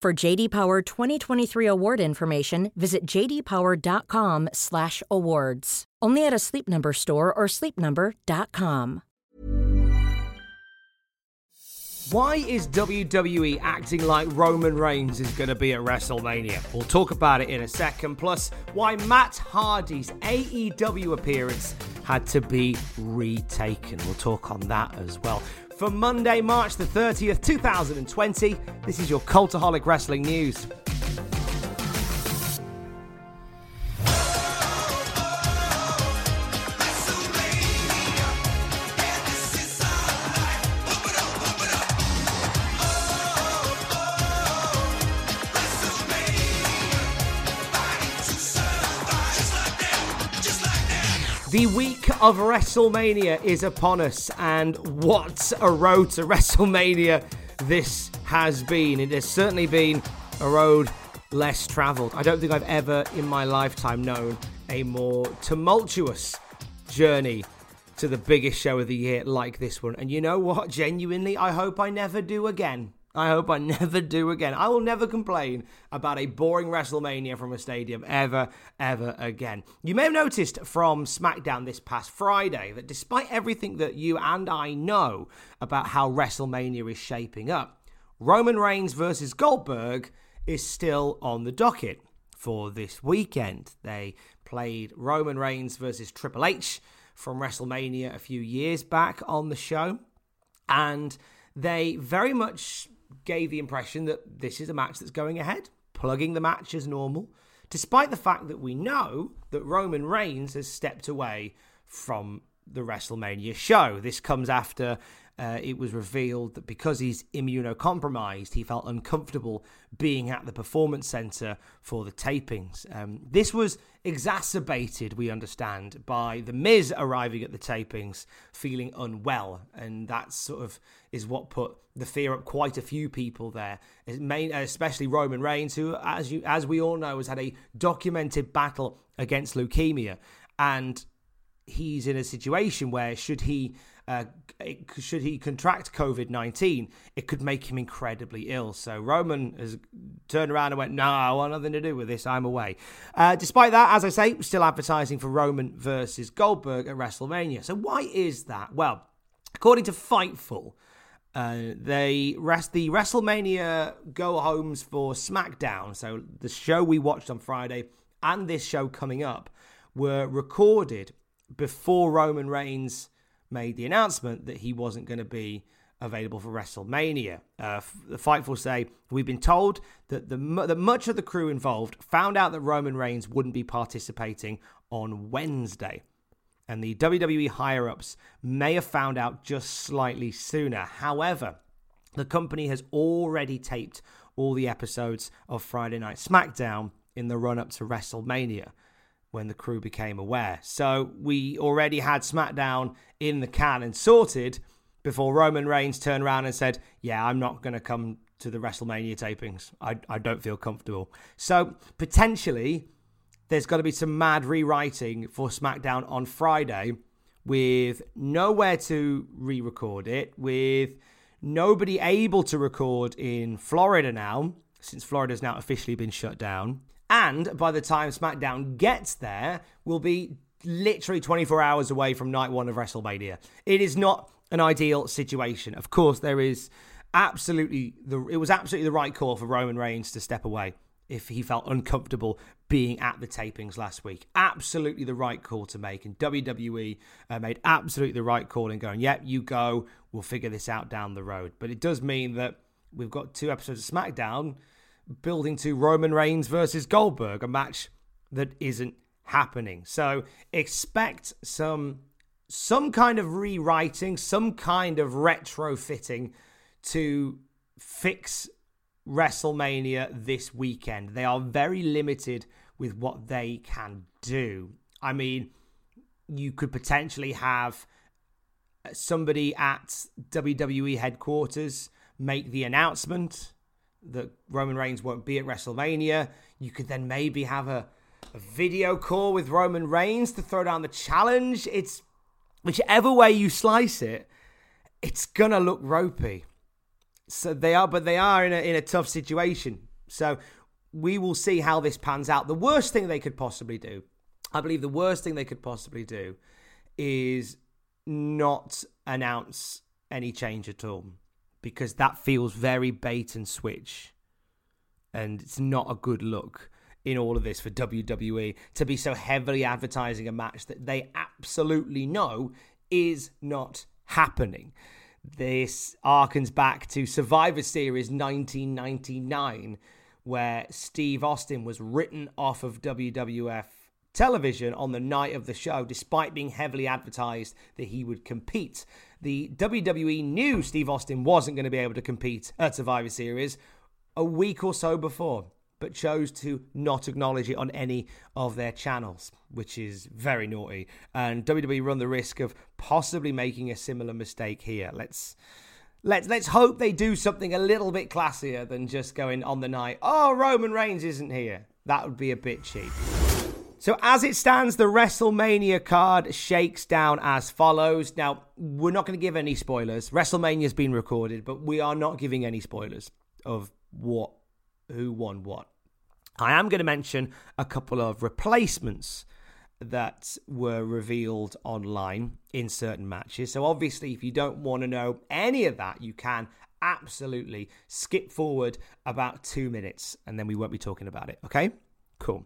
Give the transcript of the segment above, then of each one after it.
For JD Power 2023 award information, visit jdpower.com/awards. Only at a Sleep Number store or sleepnumber.com. Why is WWE acting like Roman Reigns is going to be at WrestleMania? We'll talk about it in a second. Plus, why Matt Hardy's AEW appearance had to be retaken. We'll talk on that as well. For Monday, March the 30th, 2020, this is your Cultaholic Wrestling News. The week of WrestleMania is upon us, and what a road to WrestleMania this has been. It has certainly been a road less travelled. I don't think I've ever in my lifetime known a more tumultuous journey to the biggest show of the year like this one. And you know what? Genuinely, I hope I never do again. I hope I never do again. I will never complain about a boring WrestleMania from a stadium ever, ever again. You may have noticed from SmackDown this past Friday that despite everything that you and I know about how WrestleMania is shaping up, Roman Reigns versus Goldberg is still on the docket for this weekend. They played Roman Reigns versus Triple H from WrestleMania a few years back on the show, and they very much gave the impression that this is a match that's going ahead, plugging the match as normal, despite the fact that we know that Roman Reigns has stepped away from the WrestleMania show. This comes after uh, it was revealed that because he's immunocompromised, he felt uncomfortable being at the performance center for the tapings. Um, this was exacerbated, we understand, by The Miz arriving at the tapings feeling unwell, and that sort of is what put the fear up quite a few people there, especially Roman Reigns, who, as you as we all know, has had a documented battle against leukemia, and he's in a situation where should he uh, should he contract COVID 19, it could make him incredibly ill. So Roman has turned around and went, No, I want nothing to do with this. I'm away. Uh, despite that, as I say, still advertising for Roman versus Goldberg at WrestleMania. So why is that? Well, according to Fightful, uh, they rest the WrestleMania go homes for SmackDown. So the show we watched on Friday and this show coming up were recorded before Roman Reigns made the announcement that he wasn't going to be available for WrestleMania. Uh, the Fightful say we've been told that the that much of the crew involved found out that Roman Reigns wouldn't be participating on Wednesday, and the WWE higher ups may have found out just slightly sooner. However, the company has already taped all the episodes of Friday Night SmackDown in the run up to WrestleMania when the crew became aware. So we already had SmackDown in the can and sorted before Roman Reigns turned around and said, Yeah, I'm not going to come to the WrestleMania tapings. I, I don't feel comfortable. So potentially, there's got to be some mad rewriting for SmackDown on Friday with nowhere to re record it, with nobody able to record in Florida now, since Florida's now officially been shut down. And by the time SmackDown gets there, we'll be literally 24 hours away from night one of WrestleMania. It is not an ideal situation. Of course, there is absolutely the it was absolutely the right call for Roman Reigns to step away if he felt uncomfortable being at the tapings last week. Absolutely the right call to make. And WWE uh, made absolutely the right call in going, yep, you go. We'll figure this out down the road. But it does mean that we've got two episodes of SmackDown building to Roman Reigns versus Goldberg, a match that isn't happening. So expect some some kind of rewriting, some kind of retrofitting to fix WrestleMania this weekend. They are very limited with what they can do. I mean, you could potentially have somebody at WWE headquarters make the announcement that Roman Reigns won't be at WrestleMania. You could then maybe have a, a video call with Roman Reigns to throw down the challenge. It's whichever way you slice it, it's gonna look ropey. So they are, but they are in a in a tough situation. So we will see how this pans out. The worst thing they could possibly do, I believe, the worst thing they could possibly do is not announce any change at all because that feels very bait and switch. And it's not a good look in all of this for WWE to be so heavily advertising a match that they absolutely know is not happening. This harkens back to Survivor Series 1999, where Steve Austin was written off of WWF television on the night of the show, despite being heavily advertised that he would compete. The WWE knew Steve Austin wasn't going to be able to compete at Survivor Series a week or so before, but chose to not acknowledge it on any of their channels, which is very naughty. And WWE run the risk of possibly making a similar mistake here. Let's let's let's hope they do something a little bit classier than just going on the night. Oh, Roman Reigns isn't here. That would be a bit cheap. So, as it stands, the WrestleMania card shakes down as follows. Now, we're not going to give any spoilers. WrestleMania's been recorded, but we are not giving any spoilers of what, who won what. I am going to mention a couple of replacements that were revealed online in certain matches. So, obviously, if you don't want to know any of that, you can absolutely skip forward about two minutes and then we won't be talking about it. Okay? Cool.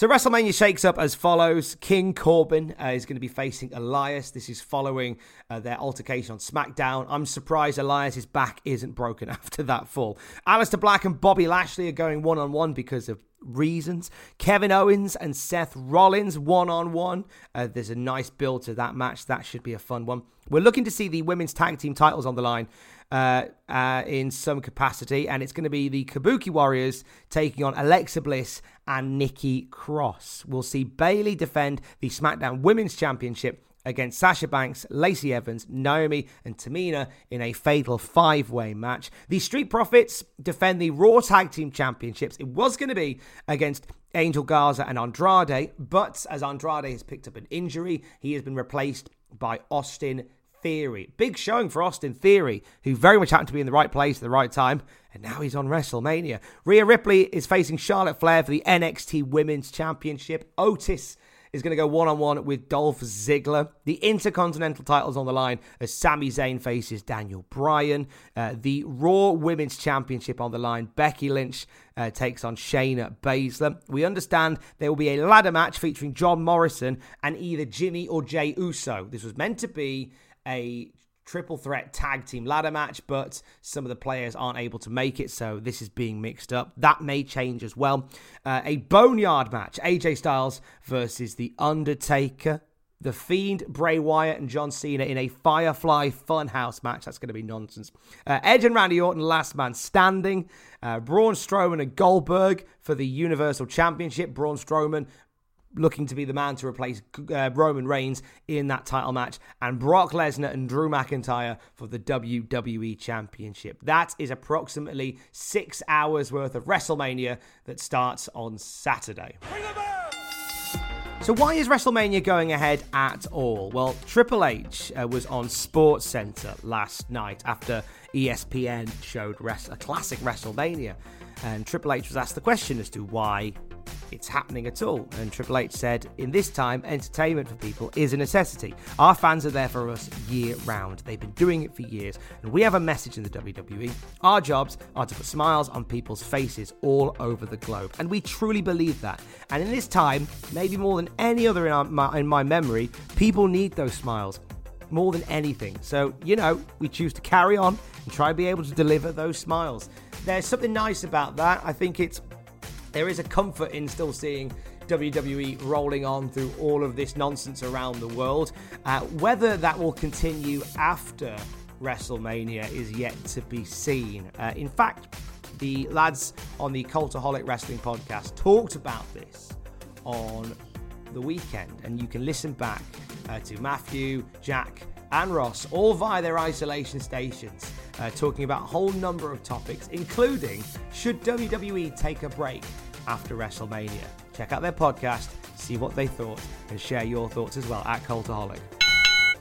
So WrestleMania shakes up as follows. King Corbin uh, is going to be facing Elias. This is following uh, their altercation on SmackDown. I'm surprised Elias's back isn't broken after that fall. Aleister Black and Bobby Lashley are going one on one because of reasons. Kevin Owens and Seth Rollins one on one. There's a nice build to that match. That should be a fun one. We're looking to see the women's tag team titles on the line uh, uh, in some capacity, and it's going to be the Kabuki Warriors taking on Alexa Bliss and Nikki Cross. We'll see Bayley defend the SmackDown Women's Championship against Sasha Banks, Lacey Evans, Naomi, and Tamina in a fatal five way match. The Street Profits defend the Raw Tag Team Championships. It was going to be against Angel Garza and Andrade, but as Andrade has picked up an injury, he has been replaced by Austin Theory. Big showing for Austin Theory, who very much happened to be in the right place at the right time, and now he's on WrestleMania. Rhea Ripley is facing Charlotte Flair for the NXT Women's Championship. Otis is going to go one on one with Dolph Ziggler. The Intercontinental titles on the line as Sami Zayn faces Daniel Bryan. Uh, the Raw Women's Championship on the line. Becky Lynch uh, takes on Shayna Baszler. We understand there will be a ladder match featuring John Morrison and either Jimmy or Jey Uso. This was meant to be a triple threat tag team ladder match, but some of the players aren't able to make it, so this is being mixed up. That may change as well. Uh, a boneyard match AJ Styles versus The Undertaker. The Fiend, Bray Wyatt, and John Cena in a Firefly Funhouse match. That's going to be nonsense. Uh, Edge and Randy Orton, last man standing. Uh, Braun Strowman and Goldberg for the Universal Championship. Braun Strowman looking to be the man to replace uh, Roman Reigns in that title match, and Brock Lesnar and Drew McIntyre for the WWE Championship. That is approximately six hours worth of WrestleMania that starts on Saturday. So, why is WrestleMania going ahead at all? Well, Triple H uh, was on Sports Center last night after ESPN showed res- a classic WrestleMania. And Triple H was asked the question as to why it's happening at all. And Triple H said, In this time, entertainment for people is a necessity. Our fans are there for us year round. They've been doing it for years, and we have a message in the WWE. Our jobs are to put smiles on people's faces all over the globe, and we truly believe that. And in this time, maybe more than any other in, our, my, in my memory, people need those smiles more than anything. So, you know, we choose to carry on and try to be able to deliver those smiles. There's something nice about that. I think it's there is a comfort in still seeing WWE rolling on through all of this nonsense around the world. Uh, whether that will continue after WrestleMania is yet to be seen. Uh, in fact, the lads on the Cultaholic Wrestling podcast talked about this on the weekend, and you can listen back uh, to Matthew, Jack, and Ross, all via their isolation stations, uh, talking about a whole number of topics, including should WWE take a break after WrestleMania? Check out their podcast, see what they thought, and share your thoughts as well at Cultaholic.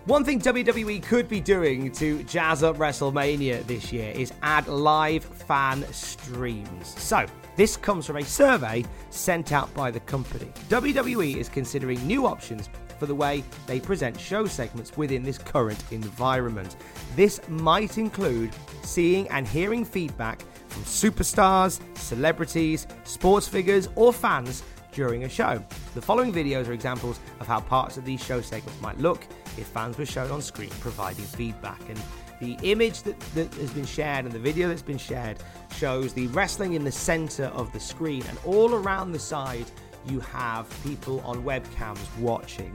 One thing WWE could be doing to jazz up WrestleMania this year is add live fan streams. So, this comes from a survey sent out by the company. WWE is considering new options for the way they present show segments within this current environment. This might include seeing and hearing feedback from superstars, celebrities, sports figures, or fans during a show. The following videos are examples of how parts of these show segments might look if fans were shown on screen providing feedback. And the image that, that has been shared and the video that's been shared shows the wrestling in the center of the screen, and all around the side, you have people on webcams watching.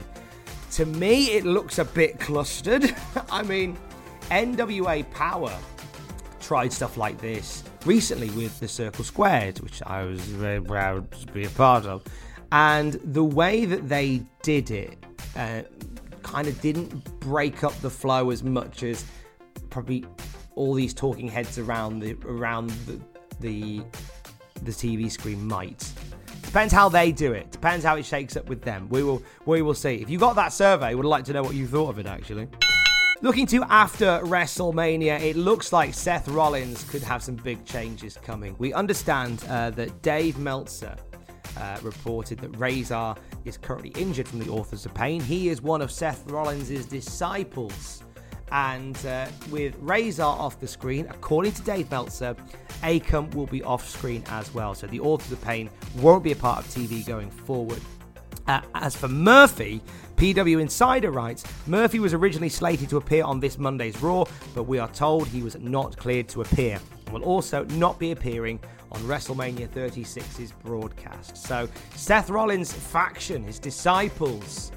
To me, it looks a bit clustered. I mean, NWA Power tried stuff like this recently with the Circle Squared, which I was very proud to be a part of. And the way that they did it uh, kind of didn't break up the flow as much as probably all these talking heads around the around the the, the TV screen might. Depends how they do it. Depends how it shakes up with them. We will we will see. If you got that survey, would like to know what you thought of it actually. Looking to after WrestleMania, it looks like Seth Rollins could have some big changes coming. We understand uh, that Dave Meltzer uh, reported that Razor is currently injured from the Authors of Pain. He is one of Seth Rollins' disciples. And uh, with Razor off the screen, according to Dave Meltzer, Akam will be off screen as well. So the Authors of The Pain won't be a part of TV going forward. Uh, as for Murphy, PW Insider writes Murphy was originally slated to appear on this Monday's Raw, but we are told he was not cleared to appear and will also not be appearing on WrestleMania 36's broadcast. So, Seth Rollins' faction, his disciples,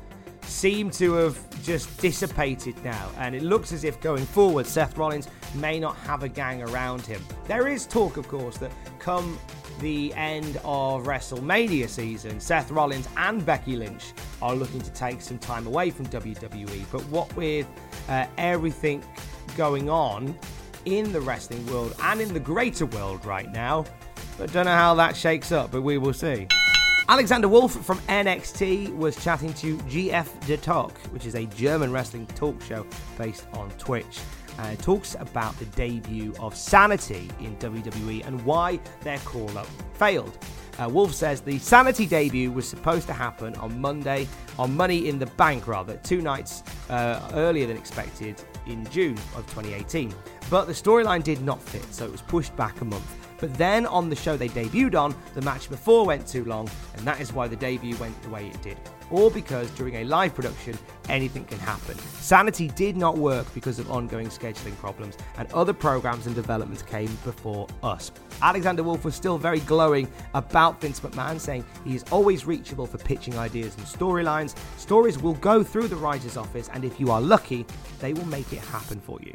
seem to have just dissipated now, and it looks as if going forward, Seth Rollins may not have a gang around him. There is talk, of course, that come the end of WrestleMania season, Seth Rollins and Becky Lynch are looking to take some time away from WWE. But what with uh, everything going on in the wrestling world and in the greater world right now, I don't know how that shakes up, but we will see. Alexander Wolf from NXT was chatting to GF De Talk, which is a German wrestling talk show based on Twitch. Uh, talks about the debut of Sanity in WWE and why their call up failed. Uh, Wolf says the Sanity debut was supposed to happen on Monday, on Money in the Bank, rather, two nights uh, earlier than expected in June of 2018. But the storyline did not fit, so it was pushed back a month. But then on the show they debuted on, the match before went too long, and that is why the debut went the way it did. Or because during a live production, anything can happen. Sanity did not work because of ongoing scheduling problems, and other programs and developments came before us. Alexander Wolf was still very glowing about Vince McMahon, saying he is always reachable for pitching ideas and storylines. Stories will go through the writer's office, and if you are lucky, they will make it happen for you.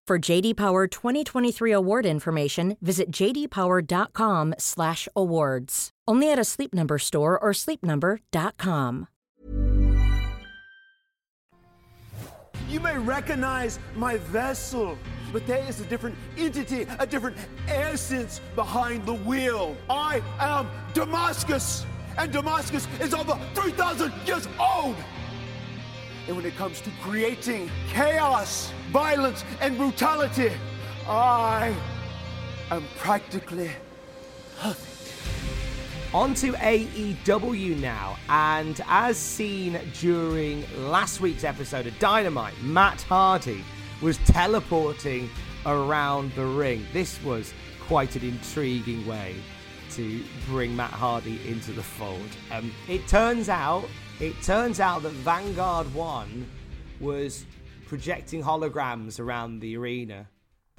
For JD Power 2023 award information, visit jdpower.com/awards. Only at a Sleep Number store or sleepnumber.com. You may recognize my vessel, but there is a different entity, a different essence behind the wheel. I am Damascus, and Damascus is over 3,000 years old. And when it comes to creating chaos, violence, and brutality, I am practically perfect. On to AEW now, and as seen during last week's episode of Dynamite, Matt Hardy was teleporting around the ring. This was quite an intriguing way to bring Matt Hardy into the fold. Um, it turns out, it turns out that Vanguard One was projecting holograms around the arena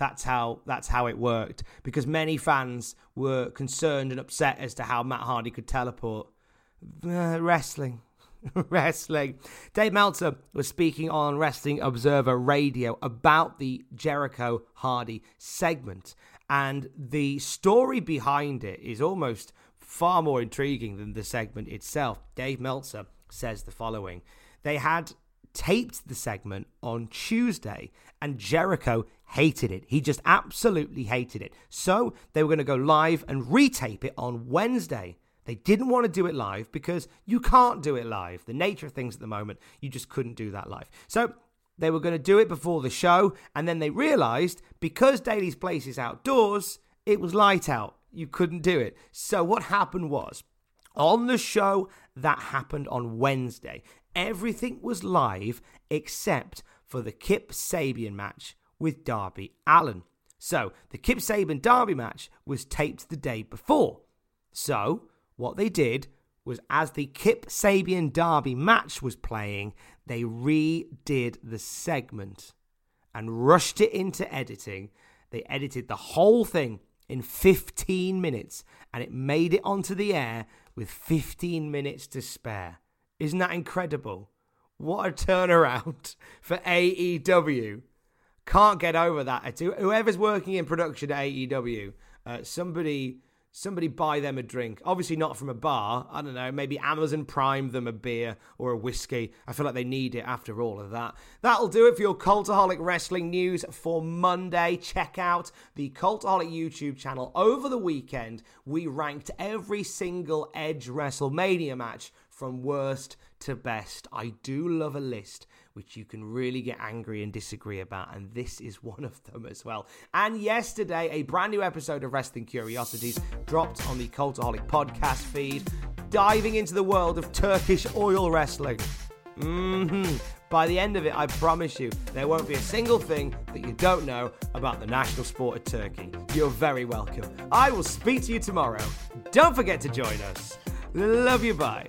that's how that's how it worked because many fans were concerned and upset as to how Matt Hardy could teleport. Uh, wrestling. wrestling. Dave Meltzer was speaking on Wrestling Observer Radio about the Jericho Hardy segment, and the story behind it is almost far more intriguing than the segment itself. Dave Meltzer says the following They had taped the segment on Tuesday, and Jericho hated it. He just absolutely hated it. So they were going to go live and retape it on Wednesday. They didn't want to do it live because you can't do it live. The nature of things at the moment, you just couldn't do that live. So they were going to do it before the show, and then they realized because Daily's Place is outdoors, it was light out. You couldn't do it. So what happened was on the show that happened on Wednesday, everything was live except for the Kip Sabian match with Darby Allin. So the Kip Sabian Darby match was taped the day before. So what they did was as the Kip Sabian Darby match was playing, they redid the segment and rushed it into editing. They edited the whole thing in 15 minutes and it made it onto the air with 15 minutes to spare. Isn't that incredible? What a turnaround for AEW. Can't get over that. Whoever's working in production at AEW, uh, somebody somebody buy them a drink. Obviously not from a bar. I don't know, maybe Amazon Prime them a beer or a whiskey. I feel like they need it after all of that. That'll do it for your Cultaholic Wrestling news for Monday. Check out the Cultaholic YouTube channel. Over the weekend, we ranked every single Edge WrestleMania match from worst to best. I do love a list which you can really get angry and disagree about, and this is one of them as well. And yesterday, a brand new episode of Wrestling Curiosities dropped on the Cultaholic podcast feed, diving into the world of Turkish oil wrestling. Mm-hmm. By the end of it, I promise you, there won't be a single thing that you don't know about the national sport of Turkey. You're very welcome. I will speak to you tomorrow. Don't forget to join us. Love you, bye.